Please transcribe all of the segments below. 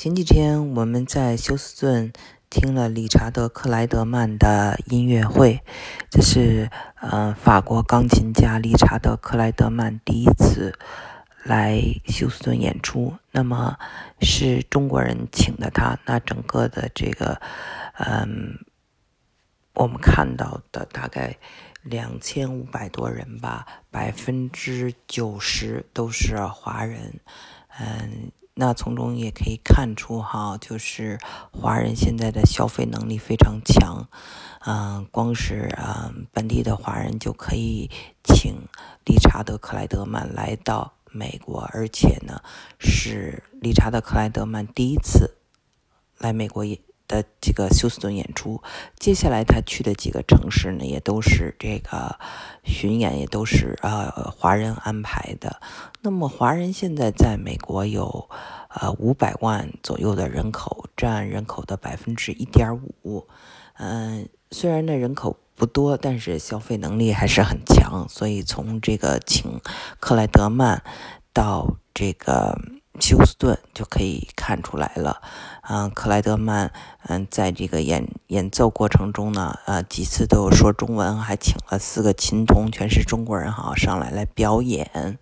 前几天我们在休斯顿听了理查德·克莱德曼的音乐会，这是呃法国钢琴家理查德·克莱德曼第一次来休斯顿演出。那么是中国人请的他，那整个的这个嗯，我们看到的大概两千五百多人吧，百分之九十都是华人，嗯。那从中也可以看出，哈，就是华人现在的消费能力非常强，嗯，光是啊本地的华人就可以请理查德·克莱德曼来到美国，而且呢是理查德·克莱德曼第一次来美国也。的这个休斯顿演出，接下来他去的几个城市呢，也都是这个巡演，也都是呃华人安排的。那么华人现在在美国有呃五百万左右的人口，占人口的百分之一点五。嗯，虽然呢人口不多，但是消费能力还是很强。所以从这个请克莱德曼到这个。休斯顿就可以看出来了，嗯，克莱德曼，嗯，在这个演演奏过程中呢，呃，几次都有说中文，还请了四个琴童，全是中国人哈，上来来表演，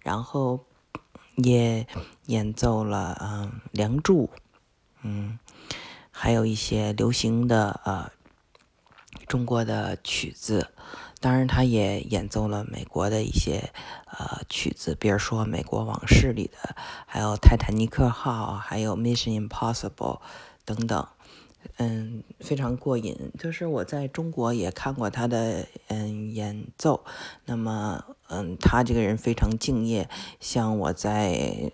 然后也演奏了，嗯，《梁祝》，嗯，还有一些流行的呃中国的曲子。当然，他也演奏了美国的一些呃曲子，比如说《美国往事》里的，还有《泰坦尼克号》，还有《Mission Impossible》等等，嗯，非常过瘾。就是我在中国也看过他的嗯演奏，那么嗯，他这个人非常敬业。像我在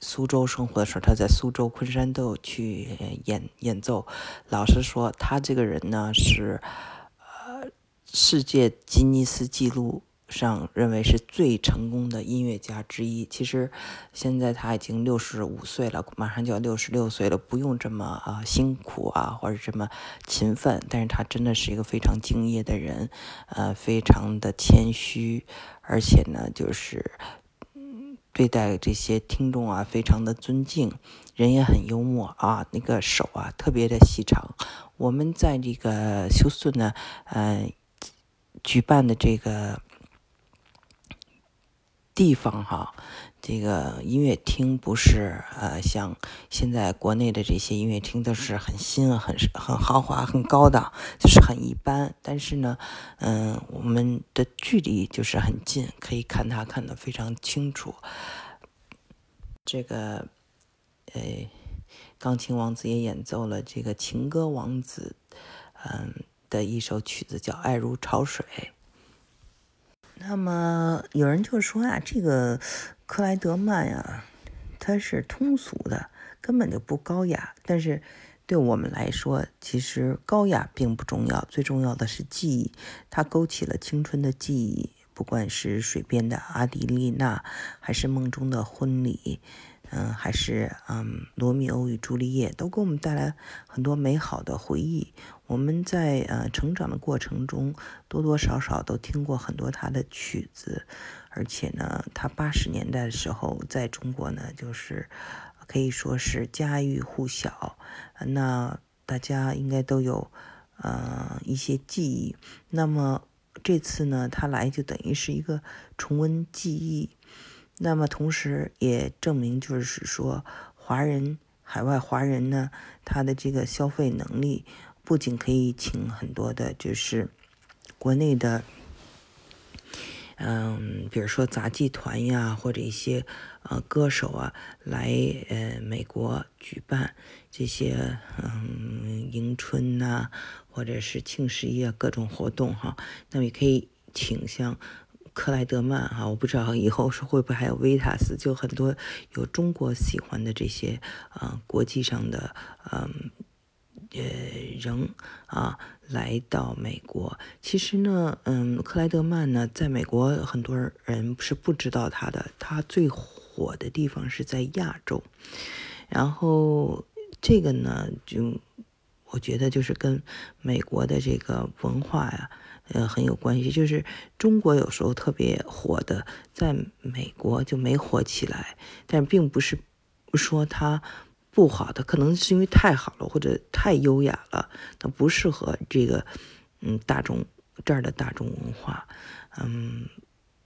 苏州生活的时候，他在苏州、昆山都有去演演奏。老实说，他这个人呢是。世界吉尼斯纪录上认为是最成功的音乐家之一。其实现在他已经六十五岁了，马上就要六十六岁了，不用这么啊辛苦啊，或者这么勤奋。但是他真的是一个非常敬业的人，呃，非常的谦虚，而且呢，就是嗯对待这些听众啊，非常的尊敬，人也很幽默啊，那个手啊特别的细长。我们在这个休斯顿呢，嗯。举办的这个地方哈，这个音乐厅不是呃像现在国内的这些音乐厅都是很新、很很豪华、很高档，就是很一般。但是呢，嗯，我们的距离就是很近，可以看它看得非常清楚。这个呃，钢琴王子也演奏了这个情歌王子，嗯。的一首曲子叫《爱如潮水》。那么有人就说啊，这个克莱德曼呀，他是通俗的，根本就不高雅。但是对我们来说，其实高雅并不重要，最重要的是记忆。他勾起了青春的记忆，不管是水边的阿迪丽娜，还是梦中的婚礼。嗯，还是嗯，《罗密欧与朱丽叶》都给我们带来很多美好的回忆。我们在呃成长的过程中，多多少少都听过很多他的曲子，而且呢，他八十年代的时候在中国呢，就是可以说是家喻户晓。那大家应该都有呃一些记忆。那么这次呢，他来就等于是一个重温记忆。那么，同时也证明，就是说，华人海外华人呢，他的这个消费能力，不仅可以请很多的，就是国内的，嗯，比如说杂技团呀，或者一些呃歌手啊，来呃美国举办这些嗯迎春呐，或者是庆十一啊各种活动哈，那么也可以请像。克莱德曼哈，我不知道以后是会不会还有维塔斯，就很多有中国喜欢的这些啊，国际上的嗯呃人啊来到美国。其实呢，嗯，克莱德曼呢，在美国很多人是不知道他的，他最火的地方是在亚洲。然后这个呢，就我觉得就是跟美国的这个文化呀。呃，很有关系，就是中国有时候特别火的，在美国就没火起来，但并不是说它不好，它可能是因为太好了或者太优雅了，它不适合这个嗯大众这儿的大众文化。嗯，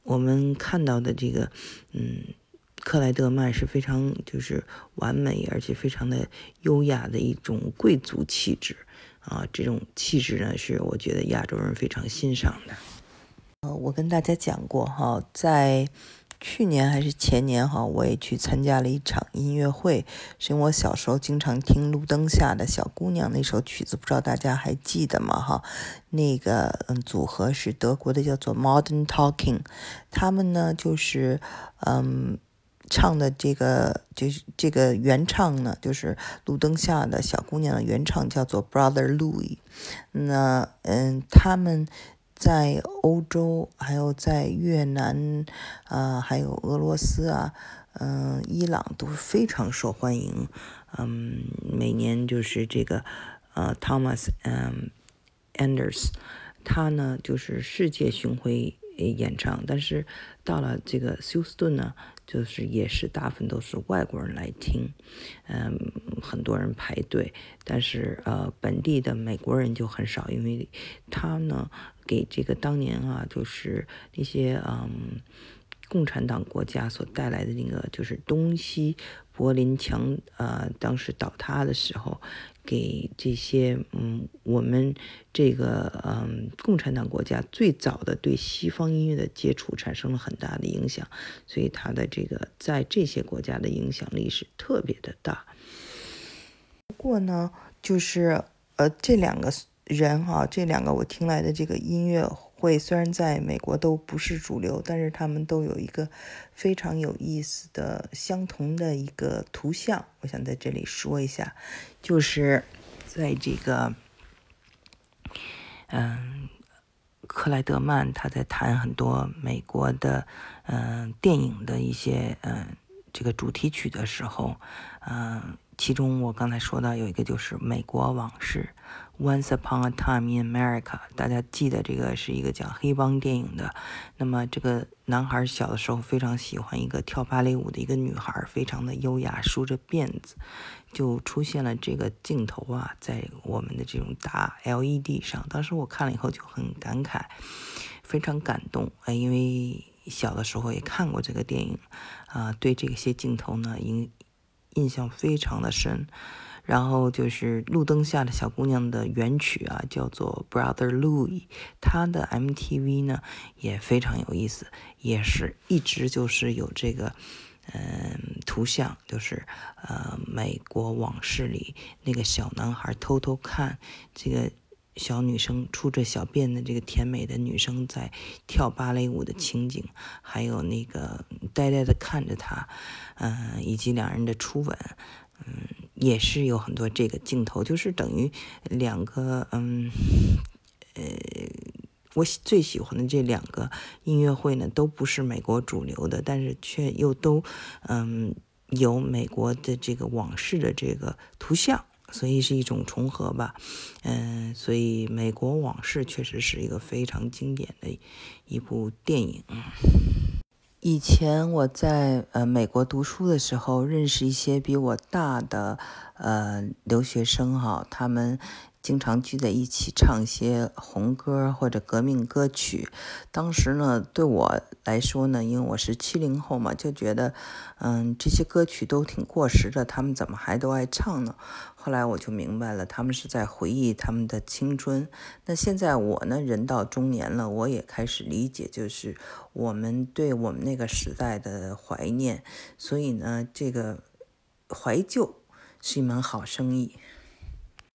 我们看到的这个嗯克莱德曼是非常就是完美而且非常的优雅的一种贵族气质啊，这种气质呢是我觉得亚洲人非常欣赏的。呃，我跟大家讲过哈，在。去年还是前年哈，我也去参加了一场音乐会，是因为我小时候经常听《路灯下的小姑娘》那首曲子，不知道大家还记得吗？哈，那个嗯，组合是德国的，叫做 Modern Talking，他们呢就是嗯唱的这个就是这个原唱呢，就是《路灯下的小姑娘》的原唱叫做 Brother Louis，那嗯他们。在欧洲，还有在越南，啊，还有俄罗斯啊，嗯，伊朗都非常受欢迎。嗯，每年就是这个，呃，Thomas，嗯，Anders，他呢就是世界巡回演唱，但是到了这个休斯顿呢。就是也是大部分都是外国人来听，嗯，很多人排队，但是呃本地的美国人就很少，因为他呢给这个当年啊就是那些嗯共产党国家所带来的那个就是东西柏林墙呃当时倒塌的时候。给这些嗯，我们这个嗯，共产党国家最早的对西方音乐的接触产生了很大的影响，所以他的这个在这些国家的影响力是特别的大。不过呢，就是呃，这两个人哈，这两个我听来的这个音乐。会虽然在美国都不是主流，但是他们都有一个非常有意思的相同的一个图像，我想在这里说一下，就是在这个，嗯，克莱德曼他在弹很多美国的嗯电影的一些嗯这个主题曲的时候，嗯。其中我刚才说到有一个就是《美国往事》（Once Upon a Time in America），大家记得这个是一个讲黑帮电影的。那么这个男孩小的时候非常喜欢一个跳芭蕾舞的一个女孩，非常的优雅，梳着辫子，就出现了这个镜头啊，在我们的这种大 LED 上。当时我看了以后就很感慨，非常感动啊，因为小的时候也看过这个电影啊，对这些镜头呢，影。印象非常的深，然后就是路灯下的小姑娘的原曲啊，叫做 Brother Louis，他的 MTV 呢也非常有意思，也是一直就是有这个嗯图像，就是呃美国往事里那个小男孩偷偷看这个。小女生出着小辫的这个甜美的女生在跳芭蕾舞的情景，还有那个呆呆的看着她，嗯，以及两人的初吻，嗯，也是有很多这个镜头，就是等于两个，嗯，呃，我最喜欢的这两个音乐会呢，都不是美国主流的，但是却又都，嗯，有美国的这个往事的这个图像。所以是一种重合吧，嗯，所以《美国往事》确实是一个非常经典的一部电影。以前我在呃美国读书的时候，认识一些比我大的呃留学生哈，他们。经常聚在一起唱一些红歌或者革命歌曲。当时呢，对我来说呢，因为我是七零后嘛，就觉得，嗯，这些歌曲都挺过时的，他们怎么还都爱唱呢？后来我就明白了，他们是在回忆他们的青春。那现在我呢，人到中年了，我也开始理解，就是我们对我们那个时代的怀念。所以呢，这个怀旧是一门好生意。